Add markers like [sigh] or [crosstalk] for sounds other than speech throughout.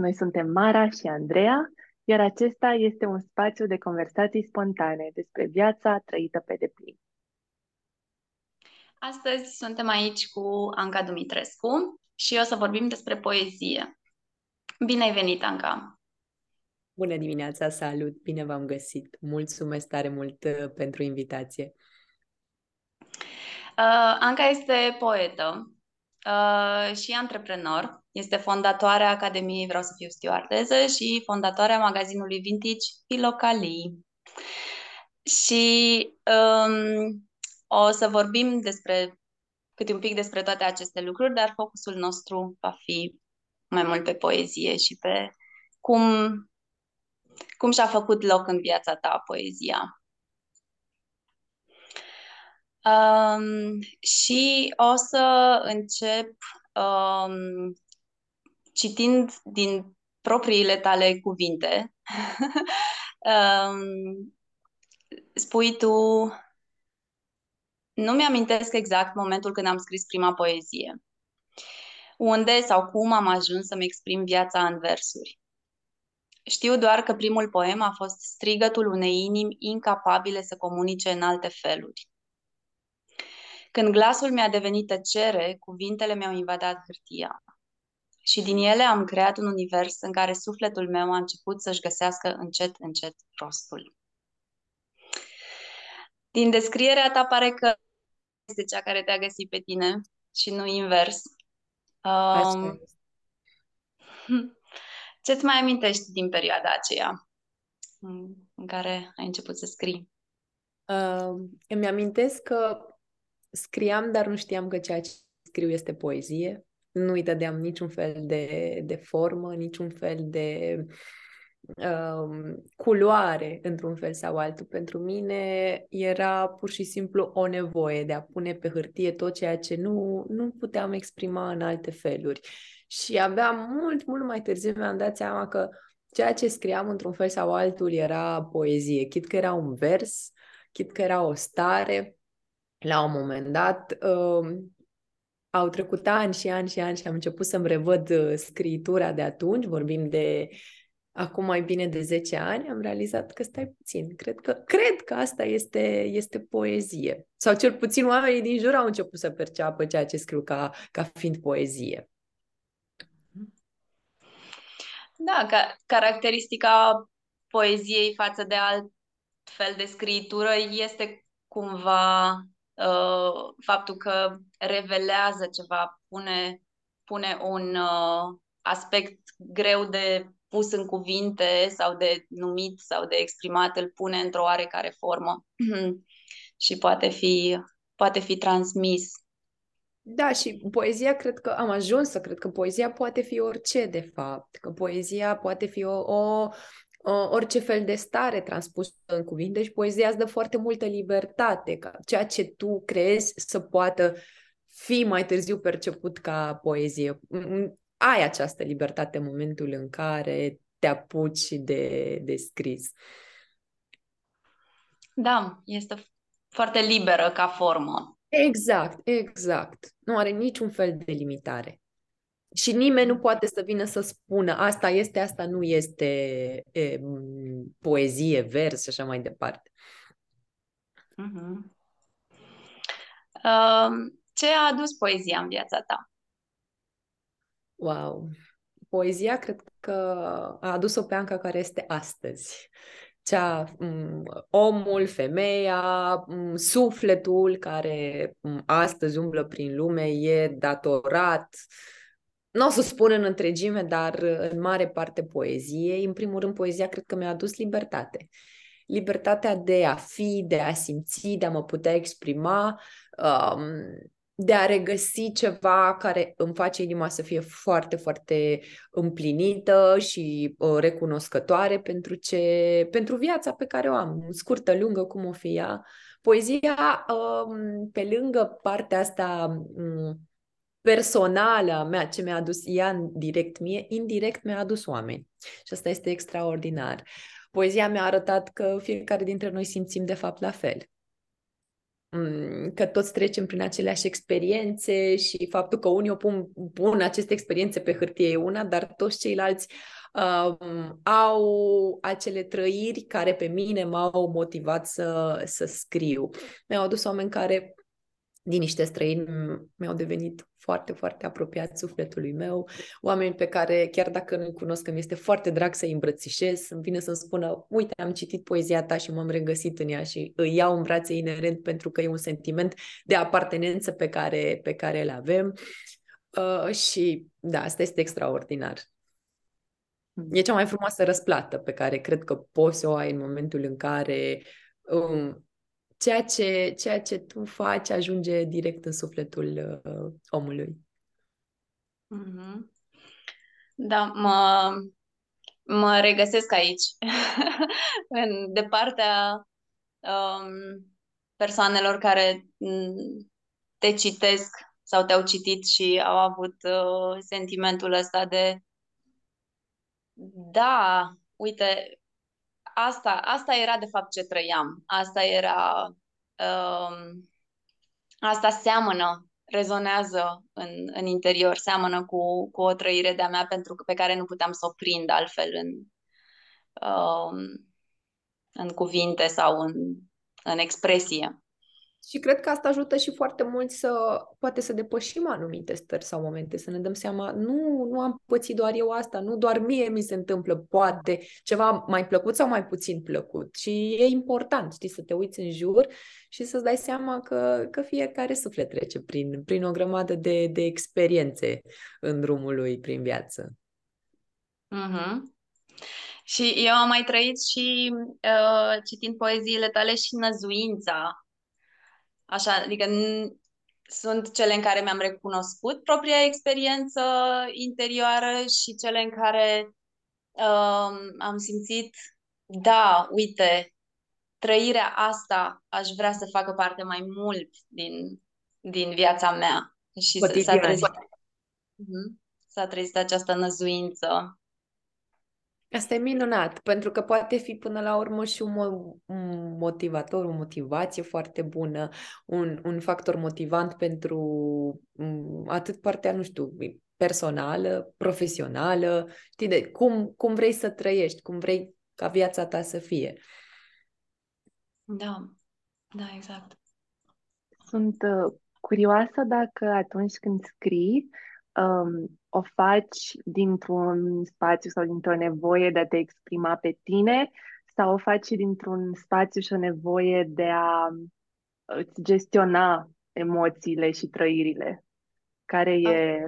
Bun venit! Noi suntem Mara și Andreea, iar acesta este un spațiu de conversații spontane despre viața trăită pe deplin. Astăzi suntem aici cu Anca Dumitrescu și o să vorbim despre poezie. Bine ai venit, Anca! Bună dimineața, salut! Bine v-am găsit! Mulțumesc tare mult uh, pentru invitație! Uh, Anca este poetă uh, și antreprenor este fondatoarea Academiei Vreau să fiu stewardeză și fondatoarea magazinului vintage Filocalii. Și um, o să vorbim despre câte un pic despre toate aceste lucruri, dar focusul nostru va fi mai mult pe poezie și pe cum, cum și-a făcut loc în viața ta poezia. Um, și o să încep um, citind din propriile tale cuvinte, [laughs] um, spui tu, nu mi-amintesc exact momentul când am scris prima poezie. Unde sau cum am ajuns să-mi exprim viața în versuri. Știu doar că primul poem a fost strigătul unei inimi incapabile să comunice în alte feluri. Când glasul mi-a devenit tăcere, cuvintele mi-au invadat hârtia și din ele am creat un univers în care sufletul meu a început să-și găsească încet, încet rostul. Din descrierea ta pare că este cea care te-a găsit pe tine și nu invers. Um, [laughs] ce-ți mai amintești din perioada aceea în care ai început să scrii? Uh, îmi amintesc că scriam, dar nu știam că ceea ce scriu este poezie nu îi dădeam niciun fel de, de formă, niciun fel de um, culoare într-un fel sau altul. Pentru mine era pur și simplu o nevoie de a pune pe hârtie tot ceea ce nu, nu puteam exprima în alte feluri. Și abia mult, mult mai târziu mi-am dat seama că ceea ce scriam într-un fel sau altul era poezie, chit că era un vers, chit că era o stare, la un moment dat, um, au trecut ani și ani și ani și am început să-mi revăd uh, scritura de atunci, vorbim de acum mai bine de 10 ani, am realizat că stai puțin, cred că, cred că asta este, este poezie. Sau cel puțin oamenii din jur au început să perceapă ceea ce scriu ca, ca fiind poezie. Da, ca, caracteristica poeziei față de alt fel de scritură este cumva uh, faptul că revelează ceva, pune, pune un uh, aspect greu de pus în cuvinte sau de numit sau de exprimat, îl pune într-o oarecare formă [clears throat] și poate fi, poate fi transmis. Da, și poezia, cred că am ajuns să cred că poezia poate fi orice, de fapt. Că poezia poate fi o, o orice fel de stare transpus în cuvinte și poezia îți dă foarte multă libertate, ca ceea ce tu crezi să poată fi mai târziu perceput ca poezie. Ai această libertate în momentul în care te apuci de, de scris. Da, este foarte liberă ca formă. Exact, exact. Nu are niciun fel de limitare. Și nimeni nu poate să vină să spună asta este, asta nu este e, poezie, vers și așa mai departe. Uh-huh. Uh, ce a adus poezia în viața ta? Wow! Poezia cred că a adus-o pe Anca care este astăzi. Cea, um, omul, femeia, um, sufletul care um, astăzi umblă prin lume e datorat uh, nu o să spun în întregime, dar în mare parte poeziei. În primul rând, poezia cred că mi-a adus libertate. Libertatea de a fi, de a simți, de a mă putea exprima, um, de a regăsi ceva care îmi face inima să fie foarte, foarte împlinită și uh, recunoscătoare pentru, ce, pentru viața pe care o am, scurtă, lungă, cum o fi ea. Poezia, um, pe lângă partea asta um, personală mea, ce mi-a adus ea direct mie, indirect mi-a adus oameni. Și asta este extraordinar. Poezia mi-a arătat că fiecare dintre noi simțim de fapt la fel. mm, că toți trecem prin aceleași experiențe și faptul că unii o pun, pun aceste experiențe pe hârtie e una, dar toți ceilalți um, au acele trăiri care pe mine m-au motivat să, să scriu. Mi-au adus oameni care din niște străini mi-au devenit foarte, foarte apropiați sufletului meu, oameni pe care, chiar dacă nu-i cunosc, îmi este foarte drag să-i îmbrățișez, îmi vine să-mi spună, uite, am citit poezia ta și m-am regăsit în ea și îi iau în brațe inerent pentru că e un sentiment de apartenență pe care, pe care îl avem. Uh, și da, asta este extraordinar. Hmm. E cea mai frumoasă răsplată pe care cred că poți să o ai în momentul în care um, ceea ce, ceea ce tu faci ajunge direct în sufletul uh, omului. Mm-hmm. Da, mă, mă regăsesc aici, [laughs] în, de partea um, persoanelor care mm, te citesc sau te-au citit și au avut uh, sentimentul ăsta de da, uite, asta, asta era de fapt ce trăiam. Asta era, um, asta seamănă, rezonează în, în interior, seamănă cu, cu o trăire de-a mea pentru că, pe care nu puteam să o prind altfel în, um, în cuvinte sau în, în expresie. Și cred că asta ajută și foarte mult să poate să depășim anumite stări sau momente, să ne dăm seama, nu, nu am pățit doar eu asta, nu doar mie mi se întâmplă, poate ceva mai plăcut sau mai puțin plăcut. Și e important, știi, să te uiți în jur și să-ți dai seama că, că fiecare suflet trece prin, prin o grămadă de, de experiențe în drumul lui prin viață. Mm-hmm. Și eu am mai trăit și uh, citind poeziile tale și năzuința Așa, adică sunt cele în care mi-am recunoscut propria experiență interioară și cele în care um, am simțit, da, uite, trăirea asta aș vrea să facă parte mai mult din, din viața mea. Și s-a trezit, uh-huh, s-a trezit această năzuință. Asta e minunat, pentru că poate fi până la urmă și un, un motivator, o motivație foarte bună, un, un factor motivant pentru um, atât partea, nu știu, personală, profesională, știi, de cum, cum vrei să trăiești, cum vrei ca viața ta să fie. Da, da, exact. Sunt uh, curioasă dacă atunci când scrii, um, o faci dintr-un spațiu sau dintr-o nevoie de a te exprima pe tine sau o faci dintr-un spațiu și o nevoie de a îți gestiona emoțiile și trăirile? Care e...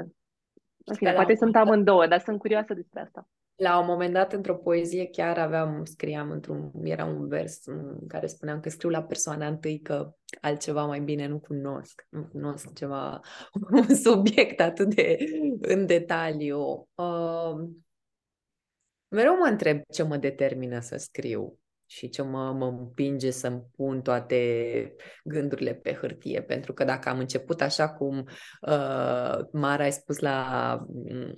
În fine, poate sunt amândouă, dar sunt curioasă despre asta. La un moment dat, într-o poezie, chiar aveam, scriam într-un, era un vers în care spuneam că scriu la persoana întâi că altceva mai bine nu cunosc, nu cunosc ceva, [laughs] un subiect atât de în detaliu. Uh, mereu mă întreb ce mă determină să scriu și ce mă, mă împinge să-mi pun toate gândurile pe hârtie. Pentru că dacă am început așa cum uh, Mara ai spus la Uh,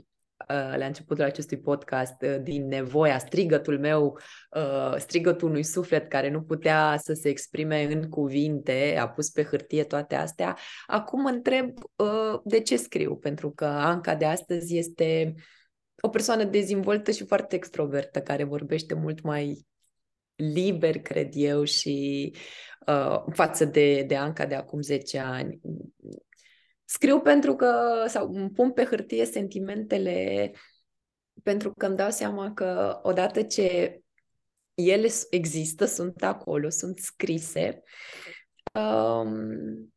la începutul acestui podcast uh, din nevoia, strigătul meu, uh, strigătul unui suflet care nu putea să se exprime în cuvinte, a pus pe hârtie toate astea. Acum mă întreb de ce scriu, pentru că Anca de astăzi este o persoană dezvoltă și foarte extrovertă, care vorbește mult mai liber, cred eu, și uh, față de, de Anca de acum 10 ani. Scriu pentru că, sau îmi pun pe hârtie sentimentele pentru că îmi dau seama că odată ce ele există, sunt acolo, sunt scrise, um,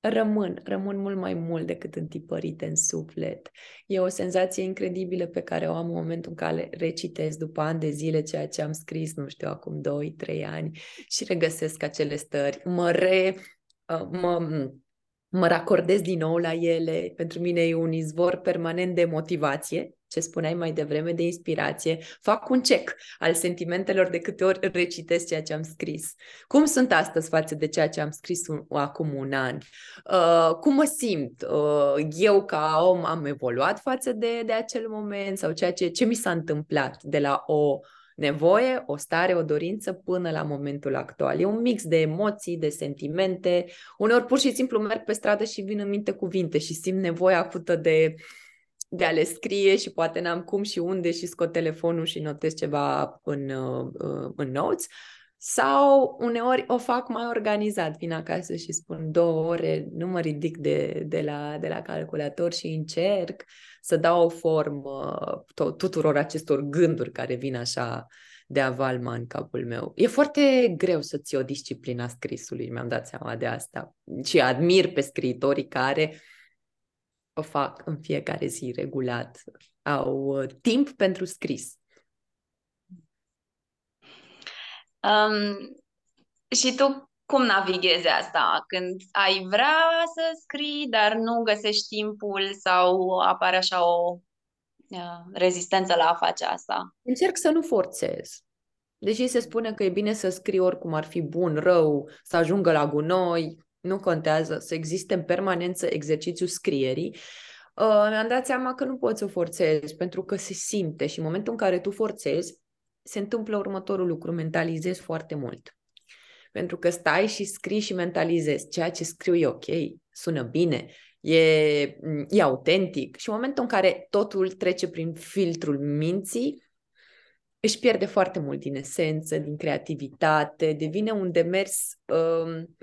rămân, rămân mult mai mult decât întipărite în suflet. E o senzație incredibilă pe care o am în momentul în care recitesc după ani de zile ceea ce am scris, nu știu, acum 2-3 ani și regăsesc acele stări. Mă re... Uh, mă, mă racordez din nou la ele. Pentru mine e un izvor permanent de motivație, ce spuneai mai devreme, de inspirație. Fac un check al sentimentelor de câte ori recitesc ceea ce am scris. Cum sunt astăzi față de ceea ce am scris un, acum un an? Uh, cum mă simt? Uh, eu ca om am evoluat față de, de acel moment sau ceea ce, ce mi s-a întâmplat de la o nevoie, o stare, o dorință până la momentul actual. E un mix de emoții, de sentimente. Uneori pur și simplu merg pe stradă și vin în minte cuvinte și simt nevoia acută de, de a le scrie și poate n-am cum și unde și scot telefonul și notez ceva în, uh, în notes. Sau uneori o fac mai organizat, vin acasă și spun două ore, nu mă ridic de, de, la, de la calculator și încerc să dau o formă tuturor acestor gânduri care vin așa de avalma în capul meu. E foarte greu să ții o disciplina scrisului, mi-am dat seama de asta. Și admir pe scriitorii care o fac în fiecare zi regulat, au uh, timp pentru scris. Um, și tu cum navighezi asta? Când ai vrea să scrii, dar nu găsești timpul sau apare așa o uh, rezistență la a face asta? Încerc să nu forțez. Deși se spune că e bine să scrii oricum ar fi bun, rău, să ajungă la gunoi, nu contează, să existe în permanență exercițiul scrierii, uh, mi-am dat seama că nu poți să forțezi, pentru că se simte și în momentul în care tu forțezi, se întâmplă următorul lucru, mentalizezi foarte mult. Pentru că stai și scrii și mentalizezi. Ceea ce scriu e ok, sună bine, e, e autentic. Și în momentul în care totul trece prin filtrul minții, își pierde foarte mult din esență, din creativitate, devine un demers um,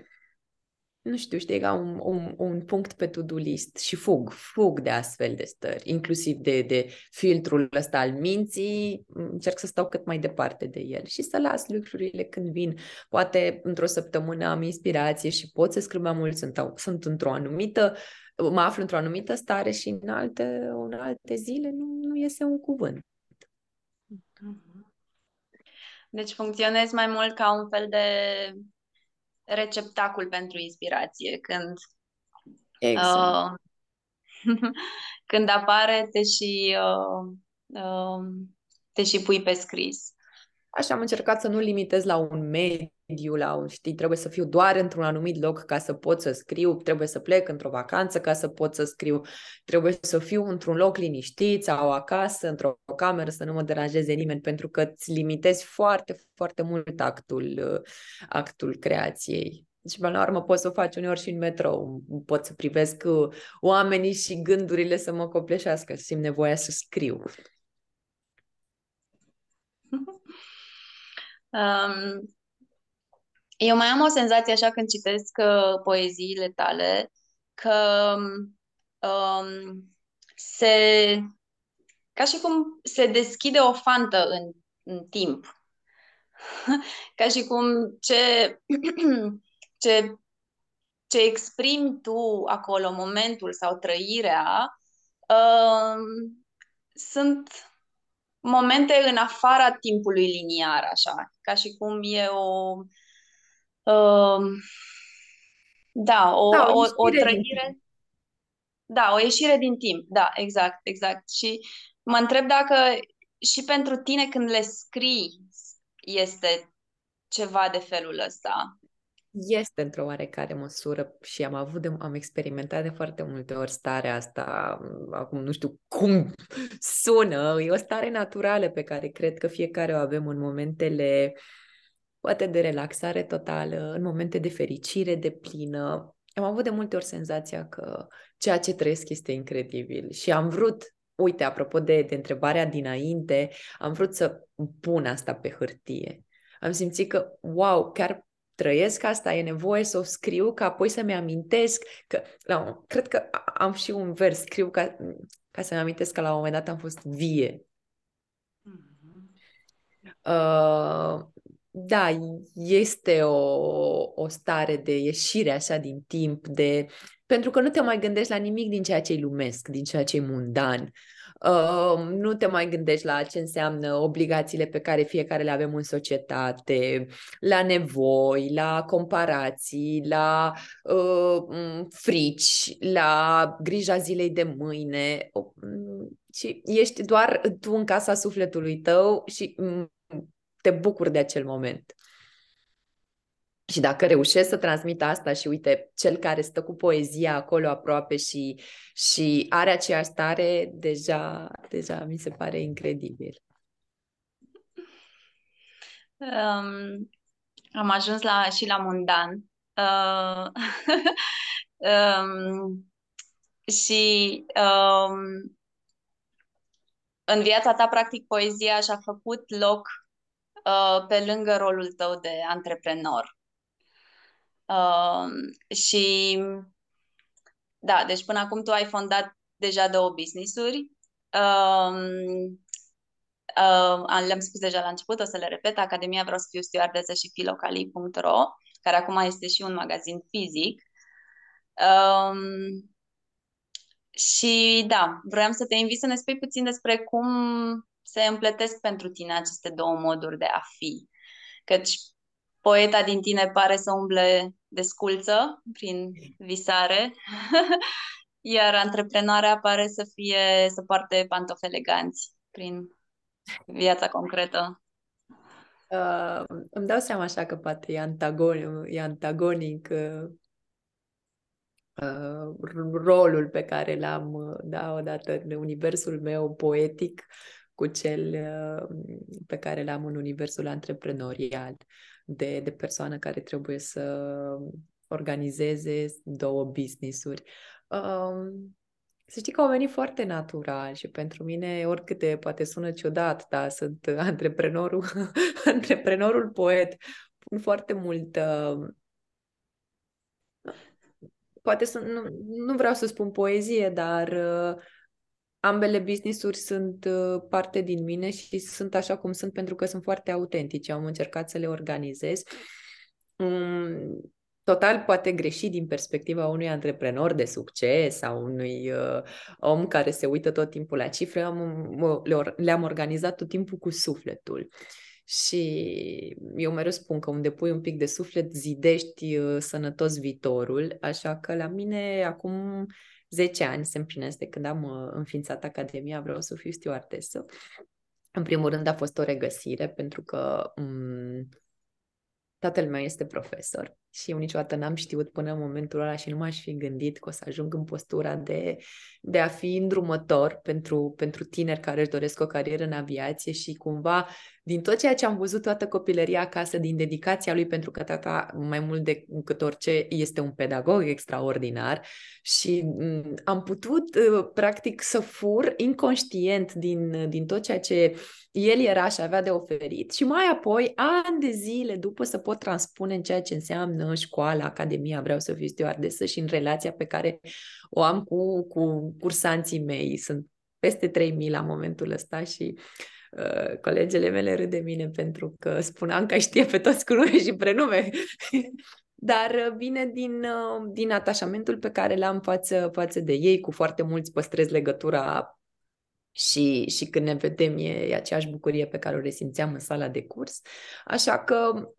nu știu, știi, ca un, un, un punct pe to-do list și fug, fug de astfel de stări, inclusiv de, de filtrul ăsta al minții, încerc să stau cât mai departe de el și să las lucrurile când vin. Poate într-o săptămână am inspirație și pot să scriu mai mult, sunt, sunt într-o anumită, mă aflu într-o anumită stare și în alte, în alte zile nu, nu iese un cuvânt. Deci funcționezi mai mult ca un fel de receptacul pentru inspirație. Când, exact. uh, [laughs] când apare, te și, uh, uh, te și pui pe scris. Așa am încercat să nu limitez la un mediu, la un, știi, trebuie să fiu doar într-un anumit loc ca să pot să scriu, trebuie să plec într-o vacanță ca să pot să scriu, trebuie să fiu într-un loc liniștit sau acasă, într-o cameră, să nu mă deranjeze nimeni, pentru că îți limitezi foarte, foarte mult actul, actul creației. Și până la urmă poți să o faci uneori și în metrou. Pot să privesc oamenii și gândurile să mă copleșească, simt nevoia să scriu. [laughs] Um, eu mai am o senzație așa când citesc uh, poeziile tale că um, se ca și cum se deschide o fantă în, în timp. [laughs] ca și cum ce, [clears throat] ce, ce exprimi tu acolo, momentul sau trăirea, um, sunt momente în afara timpului liniar, așa, ca și cum e o... Uh, da, o, da, o, o, o trăire... Da, o ieșire din timp, da, exact, exact. Și mă întreb dacă și pentru tine când le scrii este ceva de felul ăsta. Este într-o oarecare măsură și am avut, de, am experimentat de foarte multe ori starea asta, acum nu știu cum sună, e o stare naturală pe care cred că fiecare o avem în momentele poate de relaxare totală, în momente de fericire de plină. Am avut de multe ori senzația că ceea ce trăiesc este incredibil și am vrut, uite, apropo de, de întrebarea dinainte, am vrut să pun asta pe hârtie. Am simțit că, wow, chiar trăiesc asta, e nevoie să o scriu ca apoi să-mi amintesc că, la, cred că am și un vers, scriu ca, ca să-mi amintesc că la un moment dat am fost vie. Mm-hmm. Uh, da, este o, o stare de ieșire așa din timp, de pentru că nu te mai gândești la nimic din ceea ce e lumesc, din ceea ce e mundan. Uh, nu te mai gândești la ce înseamnă obligațiile pe care fiecare le avem în societate, la nevoi, la comparații, la uh, frici, la grija zilei de mâine. Uh, și ești doar tu în casa sufletului tău și mm, te bucuri de acel moment. Și dacă reușesc să transmit asta și uite, cel care stă cu poezia acolo aproape și, și are aceeași stare, deja, deja mi se pare incredibil. Um, am ajuns la, și la mundan. Uh, [laughs] um, și um, în viața ta, practic, poezia și-a făcut loc uh, pe lângă rolul tău de antreprenor. Uh, și da, deci până acum tu ai fondat deja două business-uri. Um, uh, le-am spus deja la început, o să le repet, Academia Vreau să fiu stewardesă și filocalii.ro, care acum este și un magazin fizic. Um, și da, vreau să te invit să ne spui puțin despre cum se împletesc pentru tine aceste două moduri de a fi. Căci poeta din tine pare să umble de sculță prin visare, [laughs] iar antreprenoarea pare să fie să poarte pantofi eleganți prin viața concretă. Uh, îmi dau seama așa că poate e antagonic, e antagonic uh, uh, rolul pe care l-am, da, odată în universul meu poetic cu cel uh, pe care l-am în universul antreprenorial de, de persoană care trebuie să organizeze două business-uri. Um, să știi că au venit foarte natural și pentru mine, oricât de poate sună ciudat, dar sunt antreprenorul, [laughs] antreprenorul poet. Pun foarte mult uh, poate să, nu, nu vreau să spun poezie, dar uh, ambele business-uri sunt uh, parte din mine și sunt așa cum sunt pentru că sunt foarte autentice. Am încercat să le organizez. Um, total poate greși din perspectiva unui antreprenor de succes sau unui uh, om care se uită tot timpul la cifre. Am, le-am organizat tot timpul cu sufletul. Și eu mereu spun că unde pui un pic de suflet, zidești uh, sănătos viitorul, așa că la mine acum 10 ani se împlinesc de când am uh, înființat Academia, vreau să fiu stewardesă. În primul rând a fost o regăsire pentru că um, tatăl meu este profesor și eu niciodată n-am știut până în momentul ăla și nu m-aș fi gândit că o să ajung în postura de, de a fi îndrumător pentru, pentru tineri care își doresc o carieră în aviație și cumva din tot ceea ce am văzut toată copilăria acasă, din dedicația lui, pentru că tata, mai mult decât orice, este un pedagog extraordinar și mm, am putut, uh, practic, să fur inconștient din, din tot ceea ce el era și avea de oferit și mai apoi, ani de zile după, să pot transpune în ceea ce înseamnă școala, academia, vreau să fiu stewardesă și în relația pe care o am cu, cu cursanții mei. Sunt peste 3000 la momentul ăsta și uh, colegele mele râd de mine pentru că spun Anca știe pe toți cu nume și prenume. [laughs] Dar uh, vine din, uh, din atașamentul pe care l-am față, față de ei, cu foarte mulți păstrez legătura și, și când ne vedem e, e aceeași bucurie pe care o resimțeam în sala de curs. Așa că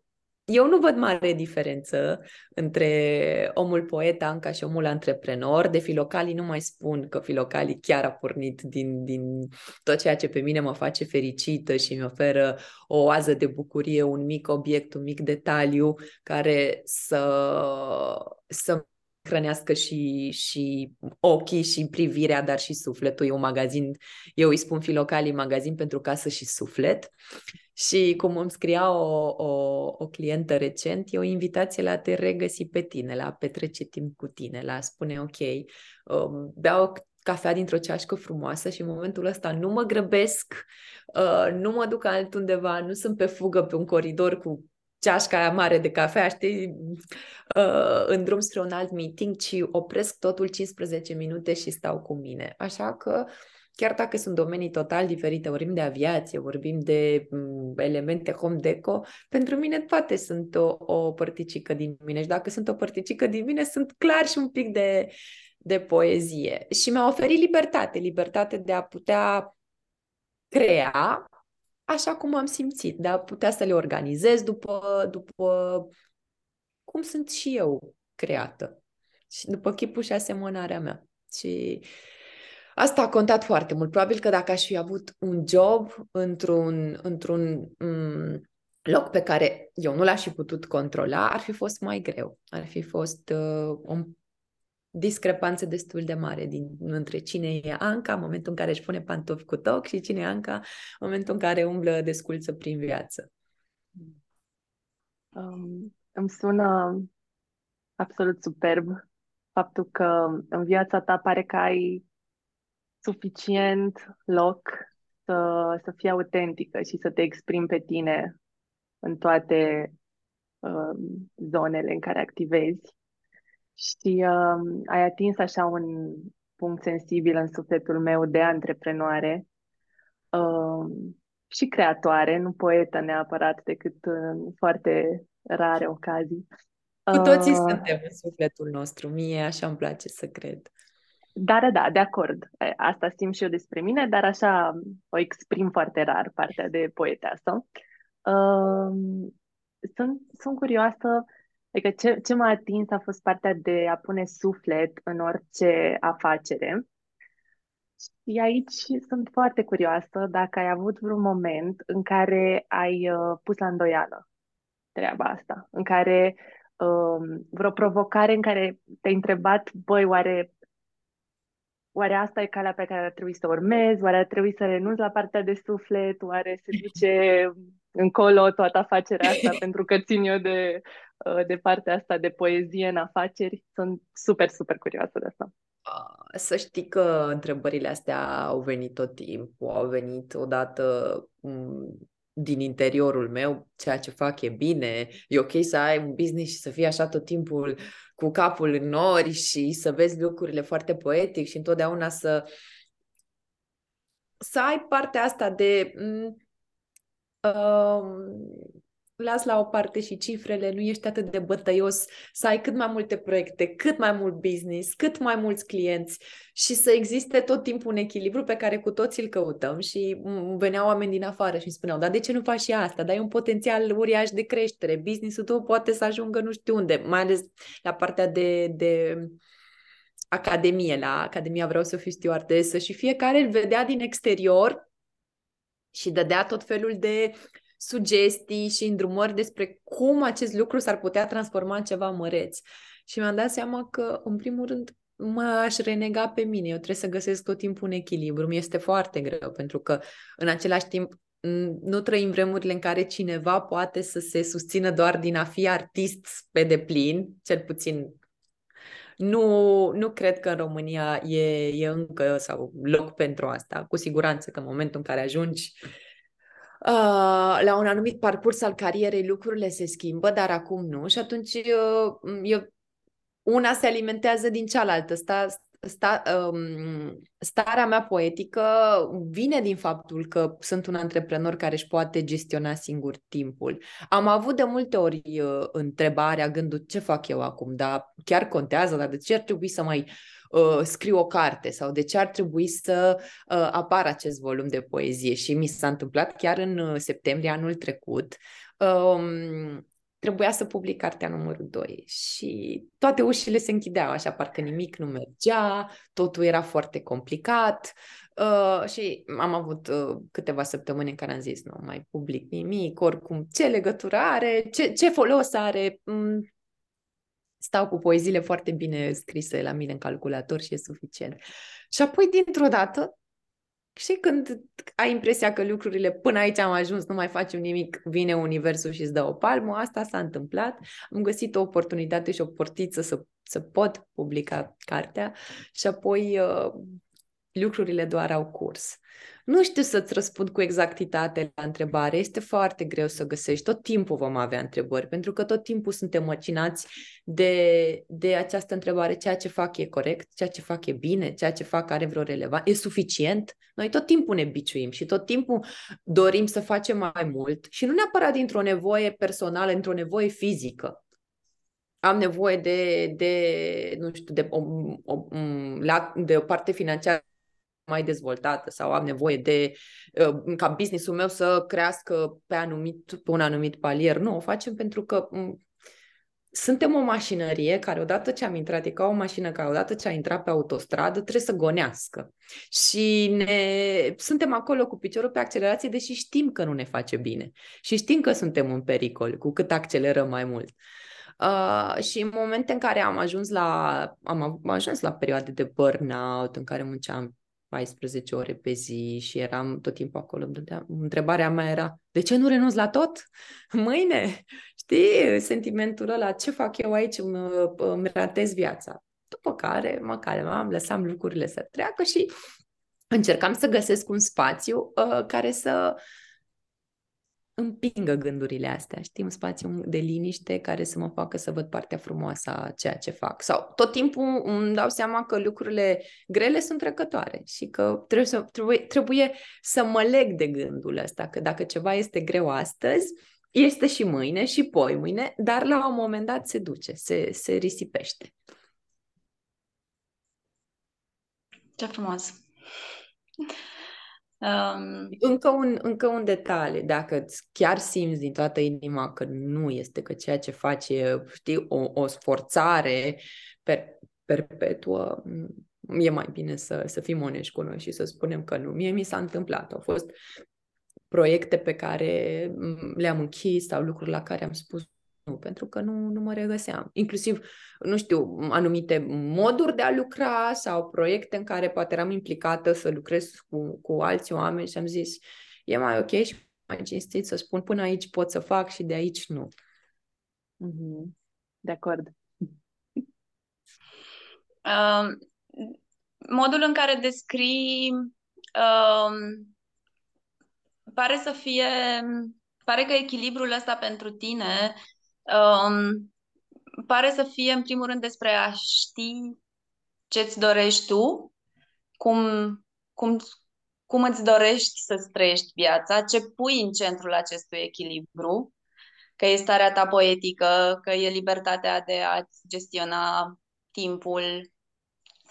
eu nu văd mare diferență între omul poet Anca și omul antreprenor. De filocalii nu mai spun că filocalii chiar a pornit din, din tot ceea ce pe mine mă face fericită și mi oferă o oază de bucurie, un mic obiect, un mic detaliu care să, să hrănească și, și ochii și privirea, dar și sufletul. E un magazin, eu îi spun filocalii magazin pentru casă și suflet. Și cum îmi scria o, o, o clientă recent, e o invitație la a te regăsi pe tine, la a petrece timp cu tine, la a spune ok, um, beau cafea dintr-o ceașcă frumoasă și în momentul ăsta nu mă grăbesc, uh, nu mă duc altundeva, nu sunt pe fugă pe un coridor cu ceașca aia mare de cafea, știi, uh, în drum spre un alt meeting, ci opresc totul 15 minute și stau cu mine. Așa că chiar dacă sunt domenii total diferite, vorbim de aviație, vorbim de mm, elemente home deco, pentru mine toate sunt o, o părticică din mine și dacă sunt o părticică din mine, sunt clar și un pic de, de poezie. Și mi-a oferit libertate, libertate de a putea crea așa cum am simțit, de a putea să le organizez după, după cum sunt și eu creată și după chipul și asemănarea mea. Și asta a contat foarte mult. Probabil că dacă aș fi avut un job într-un, într-un m- loc pe care eu nu l-aș fi putut controla, ar fi fost mai greu. Ar fi fost uh, un discrepanță destul de mare din, între cine e Anca în momentul în care își pune pantofi cu toc și cine e Anca în momentul în care umblă desculță prin viață. Um, îmi sună absolut superb faptul că în viața ta pare că ai suficient loc să, să fii autentică și să te exprimi pe tine în toate uh, zonele în care activezi. Și uh, ai atins așa un punct sensibil în sufletul meu de antreprenoare uh, și creatoare, nu poetă neapărat, decât în foarte rare ocazii. Cu toții uh, suntem în sufletul nostru, mie așa îmi place să cred. Da, da, da, de acord. Asta simt și eu despre mine, dar așa o exprim foarte rar, partea de poeteasă. Uh, sunt, sunt curioasă, adică ce, ce m-a atins a fost partea de a pune suflet în orice afacere. Și aici sunt foarte curioasă dacă ai avut vreun moment în care ai uh, pus la îndoială treaba asta, în care uh, vreo provocare în care te-ai întrebat, băi, oare Oare asta e calea pe care ar trebui să urmez? Oare ar trebui să renunț la partea de suflet? Oare se duce încolo toată afacerea asta [laughs] pentru că țin eu de, uh, de partea asta de poezie în afaceri? Sunt super, super curioasă de asta. Să știi că întrebările astea au venit tot timpul, au venit odată mm, din interiorul meu, ceea ce fac e bine, e ok să ai un business și să fii așa tot timpul cu capul în nori și să vezi lucrurile foarte poetic și întotdeauna să să ai partea asta de uh, las la o parte și cifrele, nu ești atât de bătăios, să ai cât mai multe proiecte, cât mai mult business, cât mai mulți clienți și să existe tot timpul un echilibru pe care cu toții îl căutăm și veneau oameni din afară și îmi spuneau, dar de ce nu faci și asta? Dar e un potențial uriaș de creștere, business-ul tău poate să ajungă nu știu unde, mai ales la partea de, de academie, la Academia Vreau să fiu stewardesă și fiecare îl vedea din exterior și dădea tot felul de sugestii și îndrumări despre cum acest lucru s-ar putea transforma în ceva măreț. Și mi-am dat seama că, în primul rând, mă aș renega pe mine. Eu trebuie să găsesc tot timpul un echilibru. Mi este foarte greu, pentru că, în același timp, nu trăim vremurile în care cineva poate să se susțină doar din a fi artist pe deplin, cel puțin nu, nu cred că în România e, e încă sau loc pentru asta. Cu siguranță că în momentul în care ajungi uh, la un anumit parcurs al carierei lucrurile se schimbă, dar acum nu și atunci uh, eu, una se alimentează din cealaltă. Sta, sta, um, starea mea poetică vine din faptul că sunt un antreprenor care își poate gestiona singur timpul. Am avut de multe ori uh, întrebarea, gândul ce fac eu acum, dar chiar contează, dar de ce ar trebui să mai uh, scriu o carte sau de ce ar trebui să uh, apară acest volum de poezie. Și mi s-a întâmplat chiar în uh, septembrie anul trecut. Um, trebuia să public cartea numărul 2 și toate ușile se închideau așa, parcă nimic nu mergea, totul era foarte complicat uh, și am avut uh, câteva săptămâni în care am zis nu mai public nimic, oricum ce legătură are, ce, ce folos are, mm, stau cu poeziile foarte bine scrise la mine în calculator și e suficient. Și apoi, dintr-o dată, și când ai impresia că lucrurile până aici am ajuns, nu mai facem nimic, vine universul și îți dă o palmă, asta s-a întâmplat. Am găsit o oportunitate și o portiță să, să pot publica cartea și apoi uh, lucrurile doar au curs. Nu știu să-ți răspund cu exactitate la întrebare, este foarte greu să găsești. Tot timpul vom avea întrebări, pentru că tot timpul suntem măcinați de, de această întrebare. Ceea ce fac e corect, ceea ce fac e bine, ceea ce fac are vreo relevanță, e suficient? Noi tot timpul ne biciuim și tot timpul dorim să facem mai mult și nu neapărat dintr-o nevoie personală, într-o nevoie fizică am nevoie de, de nu știu, de o, o, de o parte financiară mai dezvoltată sau am nevoie de uh, ca businessul meu să crească pe, anumit, pe un anumit palier. Nu, o facem pentru că mm, suntem o mașinărie care odată ce am intrat, e ca o mașină care odată ce a intrat pe autostradă trebuie să gonească. Și ne, suntem acolo cu piciorul pe accelerație, deși știm că nu ne face bine. Și știm că suntem în pericol cu cât accelerăm mai mult. Uh, și în momente în care am ajuns la am, am ajuns la perioade de burnout în care munceam 14 ore pe zi și eram tot timpul acolo. Întrebarea mea era, de ce nu renunț la tot? [laughs] Mâine? Știi, sentimentul ăla, ce fac eu aici, îmi, îmi ratez viața. După care mă calmam, lăsam lucrurile să treacă și încercam să găsesc un spațiu uh, care să împingă gândurile astea, știi, un spațiu de liniște care să mă facă să văd partea frumoasă a ceea ce fac. Sau tot timpul îmi dau seama că lucrurile grele sunt trecătoare și că trebuie să, trebuie, trebuie să mă leg de gândul ăsta, că dacă ceva este greu astăzi, este și mâine și poi mâine, dar la un moment dat se duce, se, se risipește. Ce frumos! Um... Încă, un, încă un detaliu, dacă chiar simți din toată inima că nu este, că ceea ce faci e, știi, o, o sforțare per, perpetuă, e mai bine să, să fim onești cu noi și să spunem că nu. Mie mi s-a întâmplat, au fost proiecte pe care le-am închis sau lucruri la care am spus nu, pentru că nu, nu mă regăseam. Inclusiv, nu știu, anumite moduri de a lucra sau proiecte în care poate eram implicată să lucrez cu, cu alți oameni și am zis, e mai ok și mai cinstit să spun până aici pot să fac și de aici nu. Mm-hmm. De acord. [laughs] Uh, modul în care descrii uh, pare să fie pare că echilibrul ăsta pentru tine um, pare să fie, în primul rând, despre a ști ce-ți dorești tu, cum, cum, cum îți dorești să-ți trăiești viața, ce pui în centrul acestui echilibru, că e starea ta poetică, că e libertatea de a-ți gestiona timpul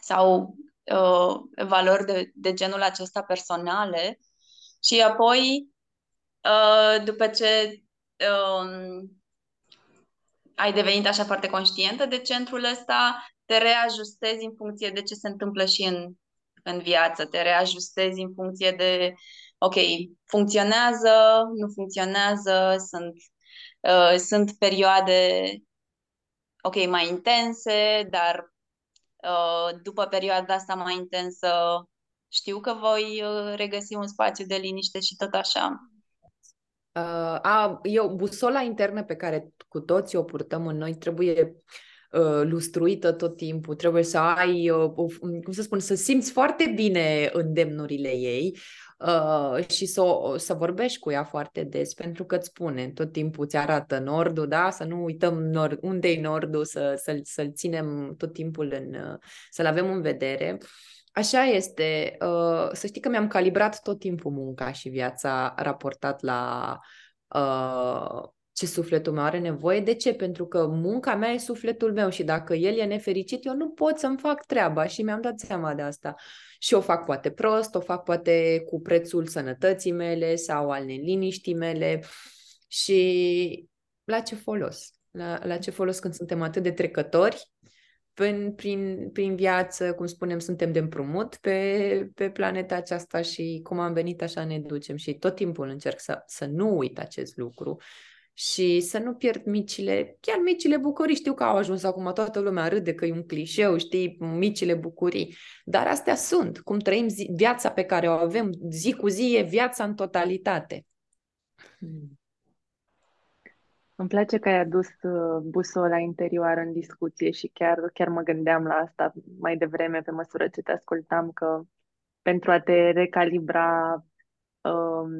sau uh, valori de, de genul acesta personale. Și apoi, uh, după ce uh, ai devenit așa foarte conștientă de centrul ăsta, te reajustezi în funcție de ce se întâmplă și în, în viață, te reajustezi în funcție de, ok, funcționează, nu funcționează, sunt, uh, sunt perioade, ok, mai intense, dar uh, după perioada asta mai intensă știu că voi uh, regăsi un spațiu de liniște și tot așa. Uh, a, e o busola internă pe care cu toții o purtăm în noi, trebuie uh, lustruită tot timpul, trebuie să ai, uh, cum să spun, să simți foarte bine îndemnurile ei uh, și să, să vorbești cu ea foarte des, pentru că îți spune, tot timpul ți arată nordul, da? Să nu uităm nord, unde e nordul, să, să-l, să-l ținem tot timpul în, uh, să-l avem în vedere. Așa este. Uh, să știi că mi-am calibrat tot timpul munca și viața raportat la uh, ce sufletul meu are nevoie. De ce? Pentru că munca mea e sufletul meu și dacă el e nefericit, eu nu pot să-mi fac treaba și mi-am dat seama de asta. Și o fac poate prost, o fac poate cu prețul sănătății mele sau al neliniștii mele și la ce folos? La, la ce folos când suntem atât de trecători prin, prin, prin viață, cum spunem, suntem de împrumut pe, pe planeta aceasta și cum am venit, așa ne ducem. Și tot timpul încerc să, să nu uit acest lucru și să nu pierd micile, chiar micile bucurii. Știu că au ajuns acum, toată lumea râde că e un clișeu, știi, micile bucurii, dar astea sunt. Cum trăim zi, viața pe care o avem zi cu zi, e viața în totalitate. Hmm. Îmi place că ai adus uh, busola interioară în discuție și chiar, chiar mă gândeam la asta mai devreme pe măsură ce te ascultam că pentru a te recalibra, um,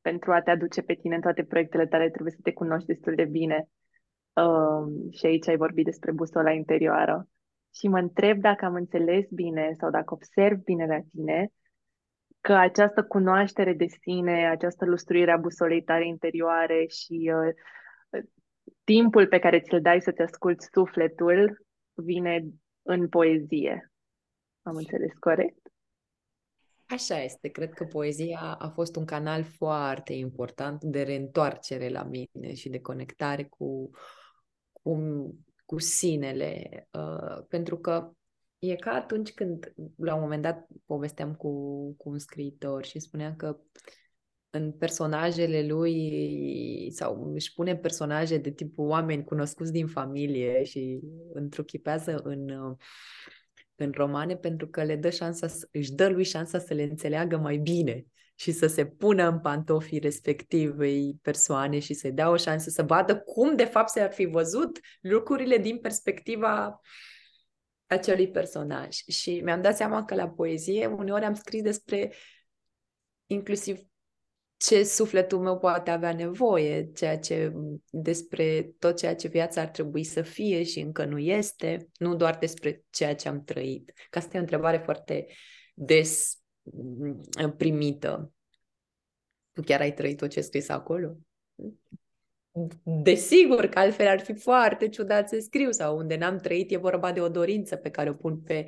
pentru a te aduce pe tine în toate proiectele tale, trebuie să te cunoști destul de bine. Um, și aici ai vorbit despre busola interioară. Și mă întreb dacă am înțeles bine sau dacă observ bine la tine că această cunoaștere de sine, această lustruire a busolei tale interioare și uh, timpul pe care ți-l dai să-ți asculți sufletul vine în poezie. Am înțeles corect? Așa este. Cred că poezia a fost un canal foarte important de reîntoarcere la mine și de conectare cu, cu, cu sinele. Uh, pentru că e ca atunci când, la un moment dat, povesteam cu, cu un scriitor și spuneam că uh, în personajele lui sau își pune personaje de tipul oameni cunoscuți din familie și întruchipează în, în romane pentru că le dă șansa, își dă lui șansa să le înțeleagă mai bine și să se pună în pantofii respectivei persoane și să-i dea o șansă să vadă cum de fapt se-ar fi văzut lucrurile din perspectiva acelui personaj. Și mi-am dat seama că la poezie uneori am scris despre inclusiv ce sufletul meu poate avea nevoie, ceea ce, despre tot ceea ce viața ar trebui să fie și încă nu este, nu doar despre ceea ce am trăit. Că asta e o întrebare foarte des mm, primită. Tu chiar ai trăit tot ce scris acolo? Desigur că altfel ar fi foarte ciudat să scriu sau unde n-am trăit e vorba de o dorință pe care o pun pe,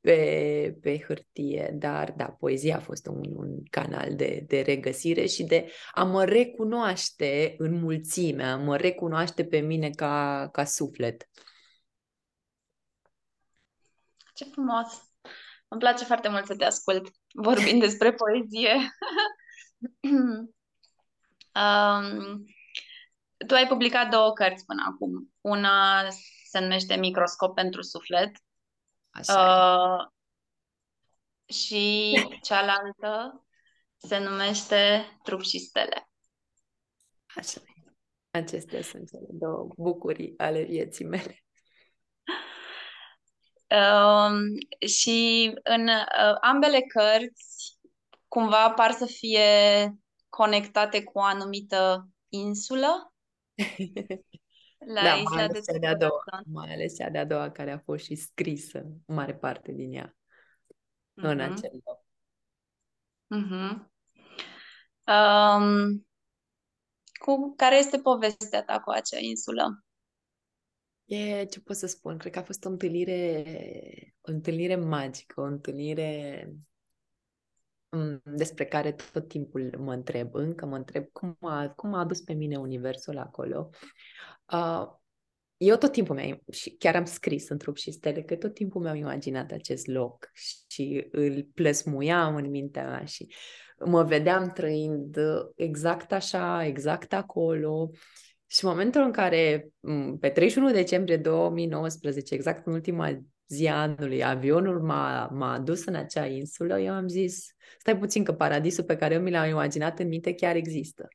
pe, pe hârtie, dar da, poezia a fost un, un canal de, de regăsire și de a mă recunoaște în mulțime, a mă recunoaște pe mine ca, ca suflet. Ce frumos! Îmi place foarte mult să te ascult vorbind despre poezie. [laughs] um, tu ai publicat două cărți până acum. Una se numește Microscop pentru suflet Așa uh, și [laughs] cealaltă se numește Trup și Stele. Așa Acestea sunt cele două bucurii ale vieții mele. Uh, și în uh, ambele cărți cumva par să fie conectate cu o anumită insulă [laughs] La da, Isla mai ales de, cea de-a doua, mai ales cea de-a doua care a fost și scrisă, mare parte din ea, uh-huh. în mhm. acel loc. Uh-huh. Um, cu, care este povestea ta cu acea insulă? E, ce pot să spun, cred că a fost o întâlnire, o întâlnire magică, o întâlnire mm, despre care tot timpul mă întreb, încă mă întreb cum a, cum a adus pe mine universul acolo. Uh, eu tot timpul mi-am, și chiar am scris în trup și stele, că tot timpul mi-am imaginat acest loc și îl plăsmuiam în mintea mea și mă vedeam trăind exact așa, exact acolo. Și în momentul în care, pe 31 decembrie 2019, exact în ultima zi a anului, avionul m-a, m-a adus în acea insulă, eu am zis, stai puțin că paradisul pe care eu mi l-am imaginat în minte chiar există.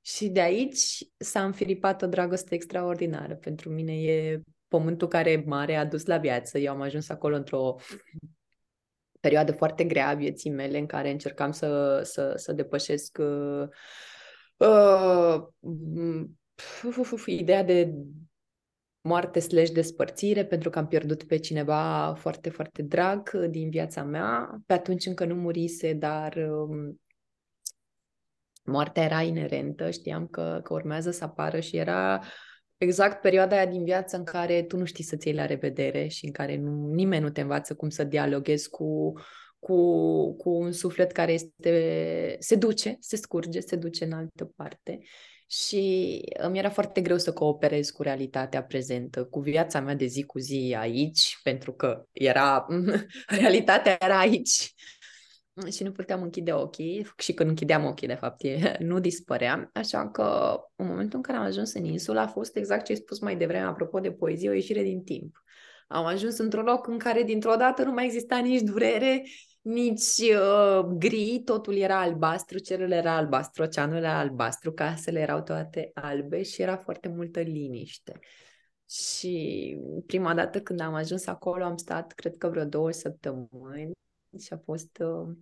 Și de aici s-a înfiripat o dragoste extraordinară. Pentru mine e pământul care mare a dus la viață. Eu am ajuns acolo într-o perioadă foarte grea a vieții mele în care încercam să, să, să depășesc uh, uh, ideea de moarte slash despărțire pentru că am pierdut pe cineva foarte, foarte drag din viața mea. Pe atunci încă nu murise, dar uh, moartea era inerentă, știam că, că urmează să apară și era exact perioada aia din viață în care tu nu știi să-ți iei la revedere și în care nu, nimeni nu te învață cum să dialoghezi cu, cu, cu un suflet care este, se duce, se scurge, se duce în altă parte. Și îmi era foarte greu să cooperez cu realitatea prezentă, cu viața mea de zi cu zi aici, pentru că era [laughs] realitatea era aici și nu puteam închide ochii și când închideam ochii, de fapt, e, [laughs] nu dispărea. Așa că în momentul în care am ajuns în insulă a fost exact ce ai spus mai devreme apropo de poezie, o ieșire din timp. Am ajuns într-un loc în care dintr-o dată nu mai exista nici durere, nici uh, gri, totul era albastru, cerul era albastru, oceanul era albastru, casele erau toate albe și era foarte multă liniște. Și prima dată când am ajuns acolo am stat, cred că vreo două săptămâni și a fost uh,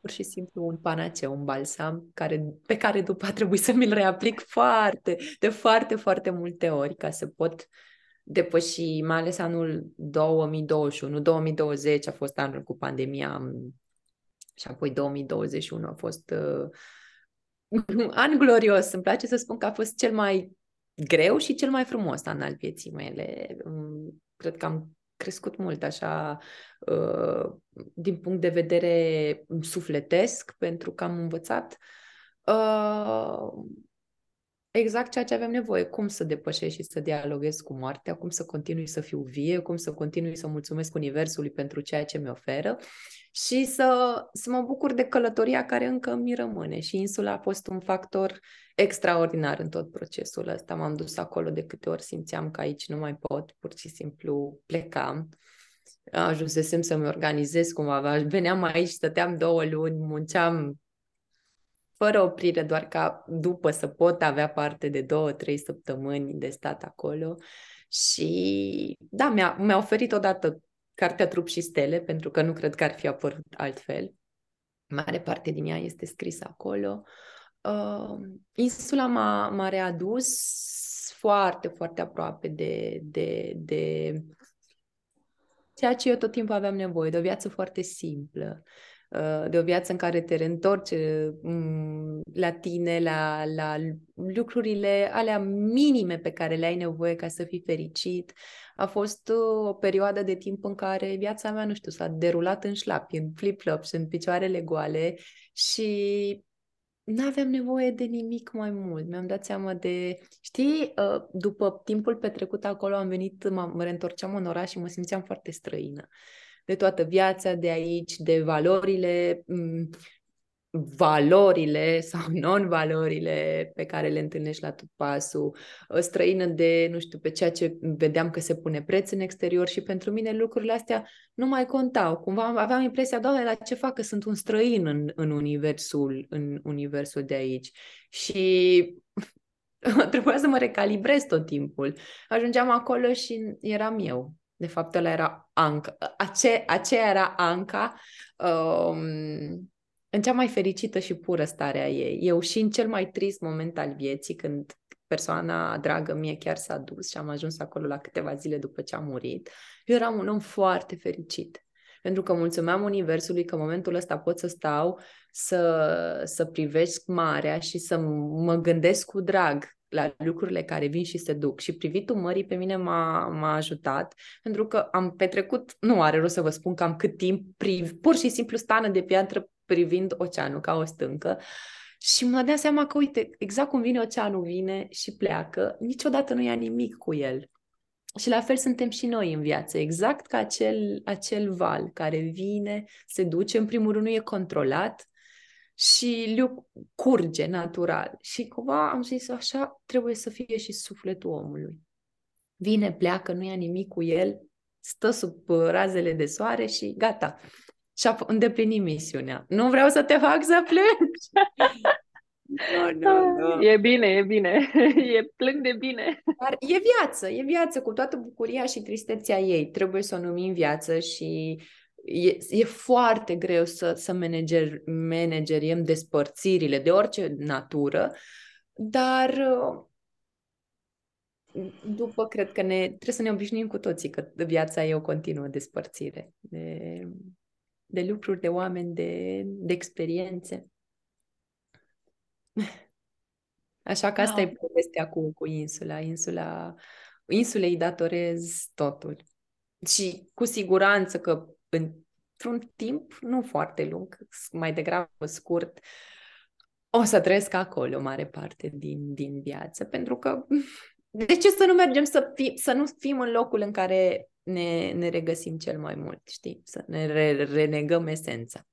pur și simplu un panaceu, un balsam care, pe care după a trebuit să mi-l reaplic foarte, de foarte, foarte multe ori ca să pot depăși, mai ales anul 2021, 2020 a fost anul cu pandemia și apoi 2021 a fost uh, [laughs] an glorios. Îmi place să spun că a fost cel mai greu și cel mai frumos an al vieții mele. Cred că am crescut mult așa uh, din punct de vedere sufletesc, pentru că am învățat uh, exact ceea ce avem nevoie. Cum să depășesc și să dialoghez cu moartea, cum să continui să fiu vie, cum să continui să mulțumesc Universului pentru ceea ce mi oferă și să, să mă bucur de călătoria care încă mi rămâne. Și insula a fost un factor extraordinar în tot procesul ăsta. M-am dus acolo de câte ori simțeam că aici nu mai pot, pur și simplu plecam. Ajunsesem să-mi organizez cumva. Veneam aici, stăteam două luni, munceam fără oprire, doar ca după să pot avea parte de două, trei săptămâni de stat acolo. Și da, mi-a, mi-a oferit odată cartea Trup și Stele, pentru că nu cred că ar fi apărut altfel. Mare parte din ea este scrisă acolo. Uh, insula m-a, m-a readus foarte, foarte aproape de, de, de ceea ce eu tot timpul aveam nevoie, de o viață foarte simplă, Uh, de o viață în care te reîntorci mm, la tine, la, la lucrurile alea minime pe care le ai nevoie ca să fii fericit. A fost uh, o perioadă de timp în care viața mea, nu știu, s-a derulat în șlapi, în flip-flops, în picioarele goale și nu aveam nevoie de nimic mai mult. Mi-am dat seama de... Știi, uh, după timpul petrecut acolo am venit, mă reîntorceam în oraș și mă simțeam foarte străină de toată viața de aici, de valorile, valorile [laughs] sau non-valorile pe care le întâlnești la tot pasul, străină de, nu știu, pe ceea ce vedeam că se pune preț în exterior și pentru mine lucrurile astea nu mai contau. Cumva aveam impresia, doamne, la ce fac că sunt un străin în, în universul, în universul de aici. Și [laughs] trebuia să mă recalibrez tot timpul. Ajungeam acolo și eram eu. De fapt, ăla era Anca. Ace- aceea era Anca um, în cea mai fericită și pură stare a ei. Eu și în cel mai trist moment al vieții, când persoana dragă mie chiar s-a dus și am ajuns acolo la câteva zile după ce a murit, eu eram un om foarte fericit. Pentru că mulțumeam Universului că în momentul ăsta pot să stau, să, să privesc marea și să mă gândesc cu drag la lucrurile care vin și se duc. Și privitul mării pe mine m-a, m-a ajutat, pentru că am petrecut, nu are rost să vă spun cam cât timp, priv, pur și simplu stană de piatră privind oceanul ca o stâncă. Și mă dea seama că, uite, exact cum vine oceanul, vine și pleacă, niciodată nu ia nimic cu el. Și la fel suntem și noi în viață, exact ca acel, acel val care vine, se duce, în primul rând nu e controlat, și le curge natural. Și cumva am zis, așa trebuie să fie și sufletul omului. Vine, pleacă, nu ia nimic cu el, stă sub uh, razele de soare și gata. Și-a îndeplinit misiunea. Nu vreau să te fac să plângi. [laughs] no, no, no. E bine, e bine. [laughs] E plâng de bine. Dar e viață, e viață cu toată bucuria și tristețea ei. Trebuie să o numim viață și e, e foarte greu să, să manager, manageriem despărțirile de orice natură, dar după cred că ne, trebuie să ne obișnuim cu toții că viața e o continuă despărțire de, de lucruri, de oameni, de, de experiențe. [laughs] Așa că asta da. e povestea cu, cu insula. Insula. Insulei datorez totul. Și cu siguranță că într-un timp nu foarte lung, mai degrabă scurt, o să trăiesc acolo o mare parte din, din viață, pentru că [laughs] de ce să nu mergem să, fi, să nu fim în locul în care ne, ne regăsim cel mai mult, știi? Să ne re, renegăm esența.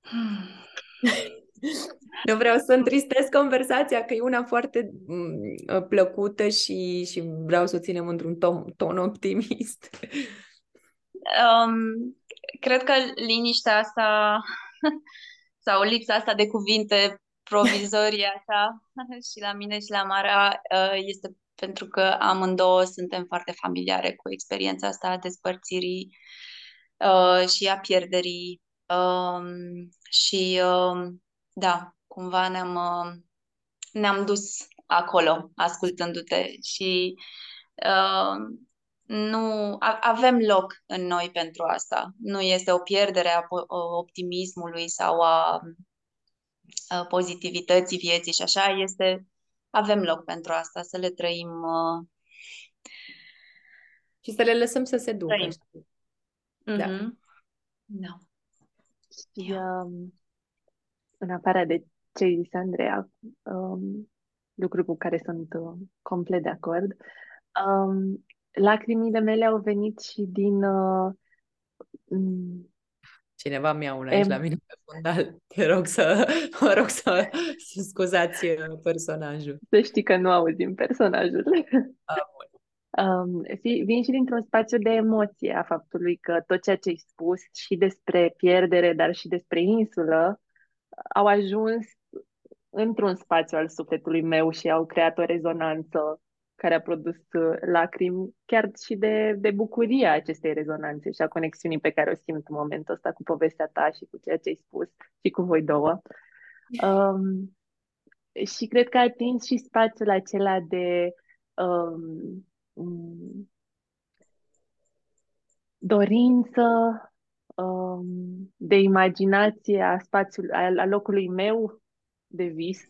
Hmm. [laughs] Nu vreau să întristez conversația, că e una foarte mm, plăcută și, și vreau să o ținem într-un ton, ton optimist. Um, cred că liniștea asta [laughs] sau lipsa asta de cuvinte provizorii așa [laughs] și la mine și la Mara uh, este pentru că amândouă suntem foarte familiare cu experiența asta a despărțirii uh, și a pierderii um, și um, da, cumva ne-am, uh, ne-am dus acolo ascultându-te și uh, nu avem loc în noi pentru asta. Nu este o pierdere a optimismului sau a, a pozitivității vieții și așa, este avem loc pentru asta, să le trăim uh, și să le lăsăm să se ducă. Mm-hmm. Da. da. Și, um, în afară de ce zis Andreea, um, lucru cu care sunt uh, complet de acord, um, lacrimile mele au venit și din uh, Cineva mi-a una aici em... la mine pe fundal. Te rog să, [laughs] mă rog să, să [laughs] scuzați uh, personajul. Să știi că nu auzim personajul. A, [laughs] Um, vin și dintr-un spațiu de emoție a faptului că tot ceea ce ai spus și despre pierdere, dar și despre insulă, au ajuns într-un spațiu al sufletului meu și au creat o rezonanță care a produs uh, lacrimi, chiar și de, de bucuria acestei rezonanțe și a conexiunii pe care o simt în momentul ăsta cu povestea ta și cu ceea ce ai spus și cu voi două. Um, și cred că a atins și spațiul acela de um, dorință, um, de imaginație a spațiului, a, a locului meu de vis.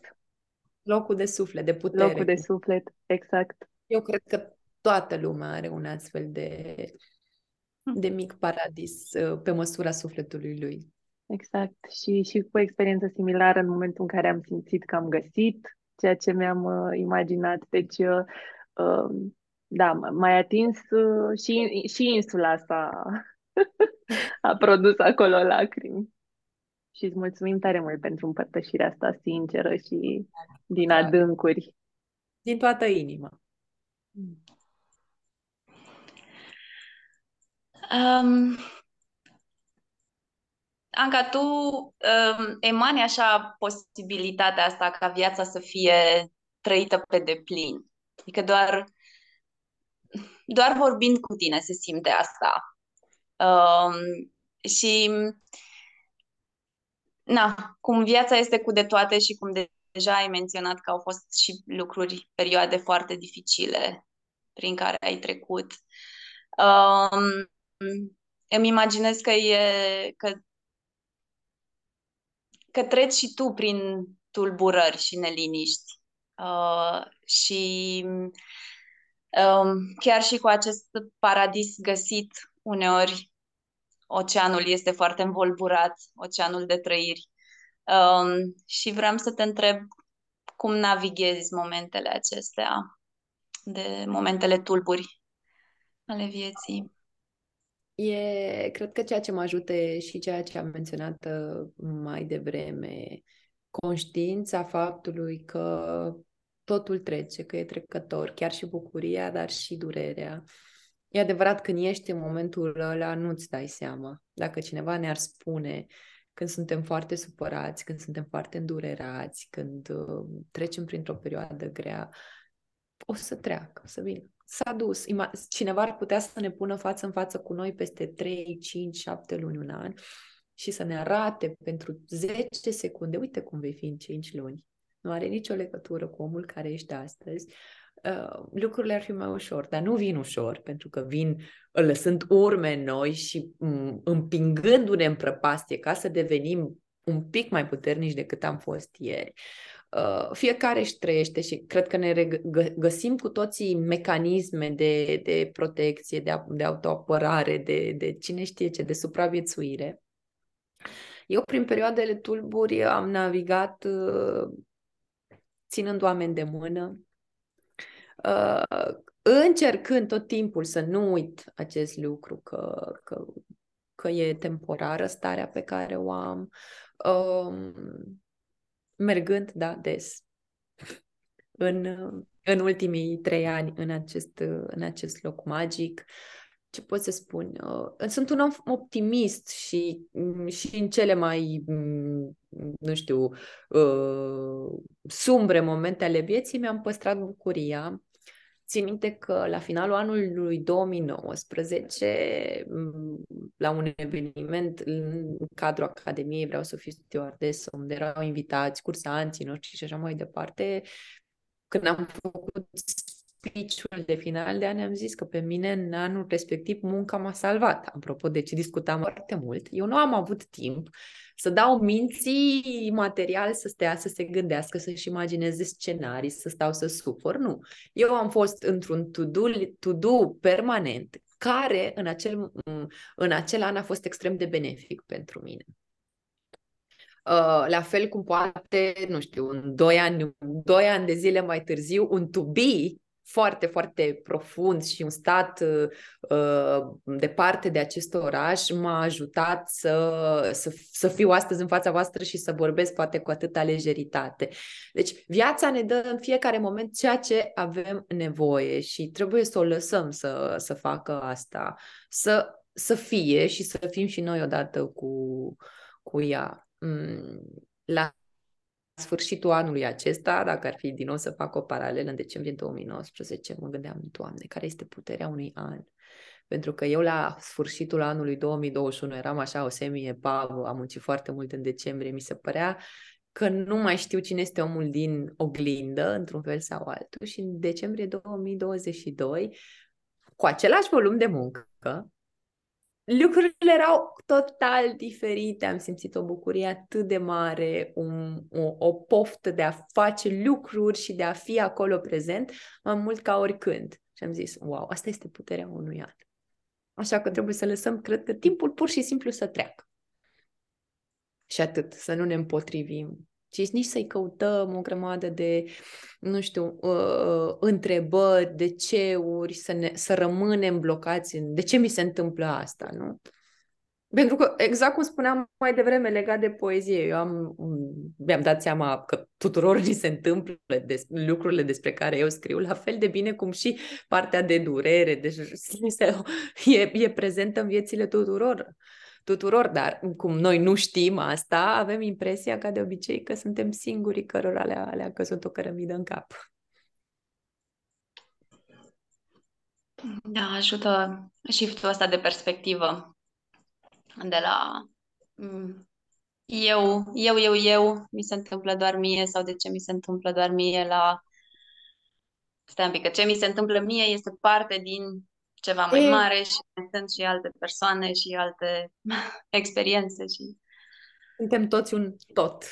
Locul de suflet, de putere. Locul de suflet, exact. Eu cred că toată lumea are un astfel de, de mic paradis uh, pe măsura sufletului lui. Exact. Și, și cu o experiență similară în momentul în care am simțit că am găsit ceea ce mi-am uh, imaginat. Deci, uh, uh, da, mai atins uh, și, și insula asta [laughs] a produs acolo lacrimi. Și îți mulțumim tare mult pentru împărtășirea asta sinceră și din da. adâncuri. Din toată inima. Um, Anca, tu um, emani așa posibilitatea asta ca viața să fie trăită pe deplin. Adică doar doar vorbind cu tine se simte asta. Um, și na, cum viața este cu de toate și cum de, deja ai menționat că au fost și lucruri, perioade foarte dificile prin care ai trecut. Um, îmi imaginez că e că, că treci și tu prin tulburări și neliniști. Uh, și Um, chiar și cu acest paradis găsit, uneori oceanul este foarte învolburat, oceanul de trăiri. Um, și vreau să te întreb cum navighezi momentele acestea, de momentele tulburi ale vieții. E, cred că ceea ce mă ajută și ceea ce am menționat uh, mai devreme, conștiința faptului că totul trece, că e trecător, chiar și bucuria, dar și durerea. E adevărat, când ești în momentul ăla, nu-ți dai seama. Dacă cineva ne-ar spune când suntem foarte supărați, când suntem foarte îndurerați, când uh, trecem printr-o perioadă grea, o să treacă, o să vină. S-a dus. Cineva ar putea să ne pună față în față cu noi peste 3, 5, 7 luni, un an și să ne arate pentru 10 secunde, uite cum vei fi în 5 luni nu are nicio legătură cu omul care ești astăzi, uh, lucrurile ar fi mai ușor, dar nu vin ușor, pentru că vin lăsând urme în noi și um, împingându-ne în prăpastie ca să devenim un pic mai puternici decât am fost ieri. Uh, fiecare își trăiește și cred că ne regă- găsim cu toții mecanisme de, de protecție, de, de autoapărare, de, de cine știe ce, de supraviețuire. Eu, prin perioadele tulburi, am navigat uh, ținând oameni de mână, uh, încercând tot timpul să nu uit acest lucru, că, că, că e temporară starea pe care o am, uh, mergând, da, des în, în ultimii trei ani în acest, în acest loc magic. Ce pot să spun? Uh, sunt un om optimist și, și în cele mai mm, nu știu, uh, sumbre momente ale vieții, mi-am păstrat bucuria. Țin minte că la finalul anului 2019, mm, la un eveniment în cadrul Academiei Vreau să fiu stewardess, unde erau invitați cursanții noștri și așa mai departe, când am făcut speech-ul de final de an am zis că pe mine în anul respectiv munca m-a salvat. Apropo de ce discutam foarte mult, eu nu am avut timp să dau minții material să stea, să se gândească, să-și imagineze scenarii, să stau să sufăr. Nu. Eu am fost într-un to-do, to-do permanent care în acel, în acel an a fost extrem de benefic pentru mine. Uh, la fel cum poate, nu știu, în doi ani, doi ani de zile mai târziu, un to be foarte, foarte profund și un stat uh, departe de acest oraș m-a ajutat să, să, să fiu astăzi în fața voastră și să vorbesc poate cu atâta lejeritate. Deci viața ne dă în fiecare moment ceea ce avem nevoie și trebuie să o lăsăm să, să facă asta, să, să fie și să fim și noi odată cu, cu ea. Mm, la sfârșitul anului acesta, dacă ar fi din nou să fac o paralelă în decembrie 2019, mă gândeam, Doamne, care este puterea unui an? Pentru că eu la sfârșitul anului 2021 eram așa o semi-epavă, am muncit foarte mult în decembrie, mi se părea că nu mai știu cine este omul din oglindă, într-un fel sau altul, și în decembrie 2022, cu același volum de muncă, lucrurile erau total diferite. Am simțit o bucurie atât de mare, un, o, o poftă de a face lucruri și de a fi acolo prezent, mai mult ca oricând. Și am zis, wow, asta este puterea unui an. Așa că trebuie să lăsăm, cred că, timpul pur și simplu să treacă. Și atât, să nu ne împotrivim ci nici să-i căutăm o grămadă de, nu știu, uh, întrebări, de ceuri, să, ne, să rămânem blocați în de ce mi se întâmplă asta, nu? Pentru că, exact cum spuneam mai devreme legat de poezie, eu am, mi-am dat seama că tuturor ni se întâmplă des, lucrurile despre care eu scriu, la fel de bine cum și partea de durere, deci e, e prezentă în viețile tuturor tuturor, dar cum noi nu știm asta, avem impresia, ca de obicei, că suntem singurii cărora le-a, le-a căzut o cărămidă în cap. Da, ajută shift-ul ăsta de perspectivă de la mm, eu, eu, eu, eu, mi se întâmplă doar mie sau de ce mi se întâmplă doar mie la stai un pic, că ce mi se întâmplă mie este parte din ceva mai e... mare și sunt și alte persoane și alte [laughs] experiențe. Și... Suntem toți un tot.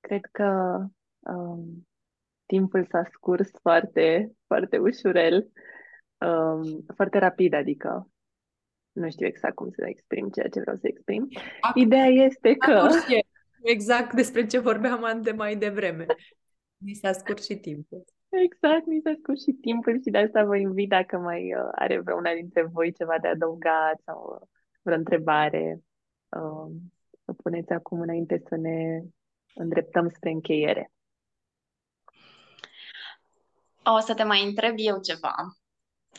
Cred că um, timpul s-a scurs foarte, foarte ușurel, um, foarte rapid, adică nu știu exact cum să exprim ceea ce vreau să exprim. Acum, Ideea este că... Exact despre ce vorbeam de mai devreme. Mi s-a scurs și timpul. Exact, mi s-a scurs și timpul și de asta vă invit dacă mai uh, are vreuna dintre voi ceva de adăugat sau uh, vreo întrebare, uh, să puneți acum înainte să ne îndreptăm spre încheiere. O să te mai întreb eu ceva.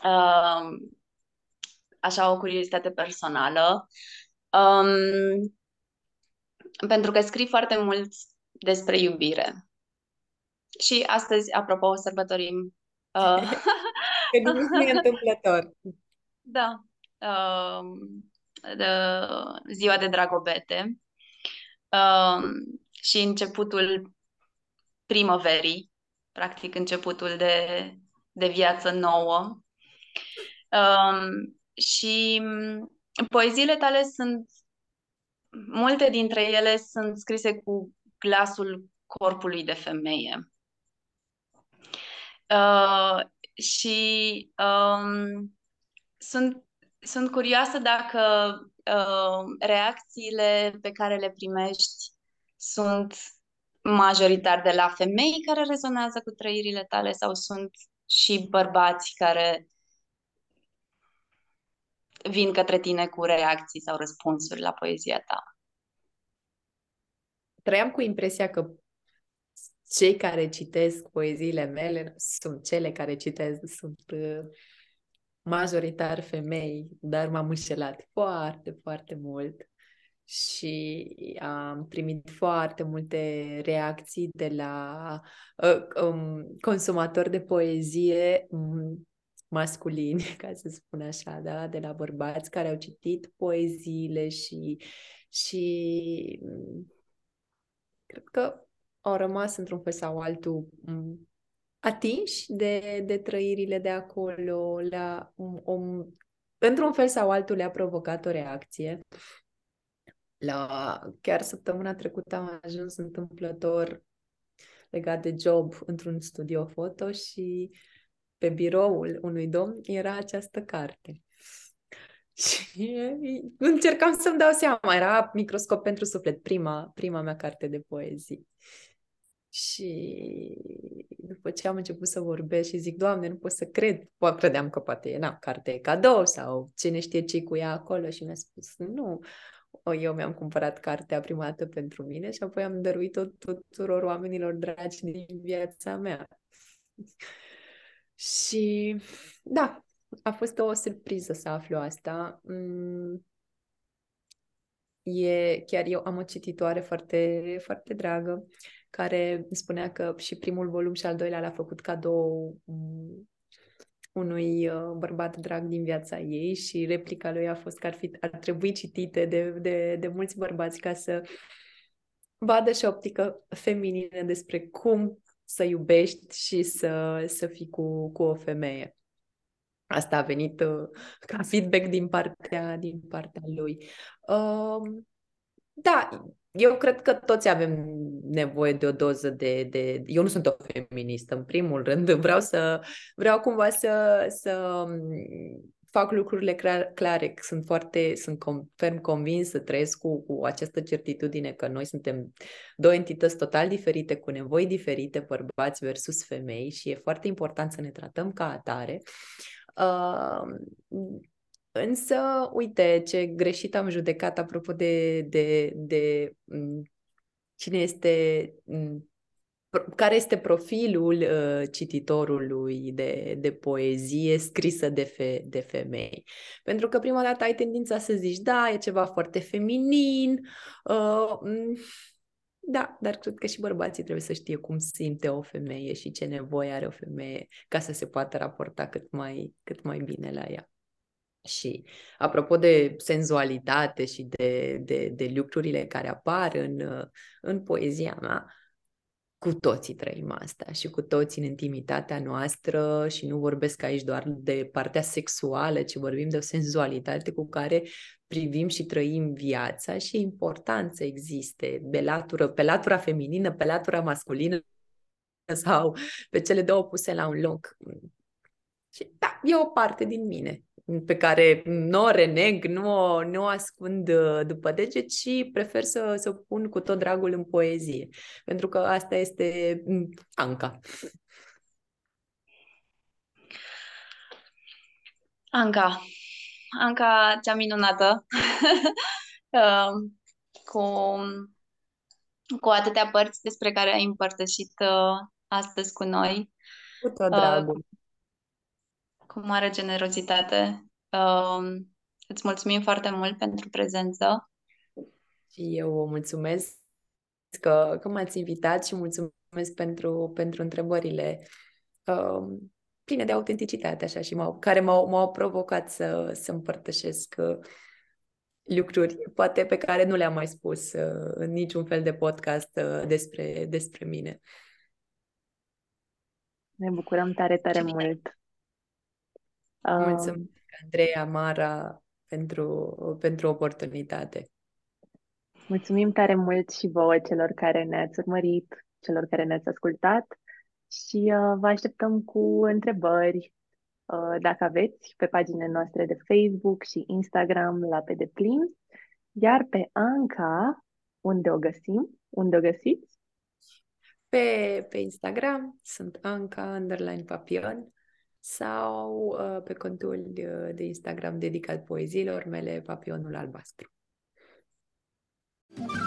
Uh, așa, o curiozitate personală. Um, pentru că scrii foarte mult despre iubire. Și astăzi, apropo, sărbătorim... [laughs] Uh... Că nu e întâmplător. [laughs] Da. Uh, de, ziua de Dragobete. Uh, și începutul primăverii, practic începutul de, de viață nouă. Uh, și poeziile tale sunt, multe dintre ele sunt scrise cu glasul corpului de femeie. Uh, și um, sunt, sunt curioasă dacă uh, reacțiile pe care le primești sunt majoritar de la femei care rezonează cu trăirile tale sau sunt și bărbați care vin către tine cu reacții sau răspunsuri la poezia ta. Trăiam cu impresia că cei care citesc poeziile mele sunt cele care citesc, sunt uh, majoritar femei, dar m-am înșelat foarte, foarte mult și am primit foarte multe reacții de la uh, um, consumatori de poezie um, masculini, [laughs] ca să spun așa, da? de la bărbați care au citit poeziile și, și um, cred că au rămas într-un fel sau altul atinși de, de trăirile de acolo, la, um, um, într-un fel sau altul le-a provocat o reacție. La, chiar săptămâna trecută am ajuns întâmplător legat de job într-un studio foto și pe biroul unui domn era această carte. [laughs] Și încercam să-mi dau seama, era Microscop pentru suflet, prima, prima mea carte de poezii. Și după ce am început să vorbesc și zic, Doamne, nu pot să cred, poate credeam că poate e, na, carte e cadou sau cine știe ce cu ea acolo și mi-a spus, nu, eu mi-am cumpărat cartea prima dată pentru mine și apoi am dăruit-o tuturor oamenilor dragi din viața mea. [laughs] și da, a fost o surpriză să aflu asta. Mm, e, chiar eu am o cititoare foarte, foarte dragă care spunea că și primul volum și al doilea l-a făcut cadou mm, unui uh, bărbat drag din viața ei și replica lui a fost că ar, fi, ar trebui citite de, de, de mulți bărbați ca să vadă și optică feminină despre cum să iubești și să, să fii cu, cu o femeie. Asta a venit uh, ca feedback din partea, din partea lui. Uh, da, eu cred că toți avem nevoie de o doză de, de... Eu nu sunt o feministă, în primul rând. [laughs] Vreau să... Vreau cumva să, să fac lucrurile clare. Sunt foarte... Sunt ferm convins să trăiesc cu, cu această certitudine că noi suntem două entități total diferite, cu nevoi diferite, bărbați versus femei și e foarte important să ne tratăm ca atare. Uh, Însă, uite, ce greșit am judecat apropo de, de, de cine este, care este profilul uh, cititorului de, de poezie scrisă de, fe, de femei. Pentru că prima dată ai tendința să zici, da, e ceva foarte feminin, uh, da, dar cred că și bărbații trebuie să știe cum simte o femeie și ce nevoie are o femeie ca să se poată raporta cât mai, cât mai bine la ea. Și apropo de senzualitate și de, de, de lucrurile care apar în, în poezia mea, cu toții trăim asta și cu toții în intimitatea noastră și nu vorbesc aici doar de partea sexuală, ci vorbim de o senzualitate cu care privim și trăim viața și e important să existe pe latură, pe latura feminină, pe latura masculină sau pe cele două puse la un loc. Și da, e o parte din mine pe care nu o reneg, nu o, nu o ascund uh, după deget, ci prefer să, să o pun cu tot dragul în poezie. Pentru că asta este mm, Anca. Anca. Anca, cea minunată. Uh, [laughs] cu, cu atâtea părți despre care ai împărtășit uh, astăzi cu noi. Cu tot dragul. Uh, cu mare generozitate. Uh, îți mulțumim foarte mult pentru prezență. Și eu vă mulțumesc că, că m-ați invitat și mulțumesc pentru, pentru întrebările uh, pline de autenticitate, așa, și m-au, care m-au, m-au provocat să, să împărtășesc uh, lucruri, poate pe care nu le-am mai spus uh, în niciun fel de podcast uh, despre, despre mine. Ne bucurăm tare, tare mult Mulțumesc, Andreea Mara, pentru, pentru oportunitate. Mulțumim tare mult și vouă celor care ne-ați urmărit, celor care ne-ați ascultat și uh, vă așteptăm cu întrebări uh, dacă aveți pe paginile noastre de Facebook și Instagram la pe deplin, iar pe Anca, unde o găsim? Unde o găsiți? Pe, pe Instagram sunt Anca underline Papion sau uh, pe contul uh, de Instagram dedicat poeziilor mele, Papionul Albastru. thank you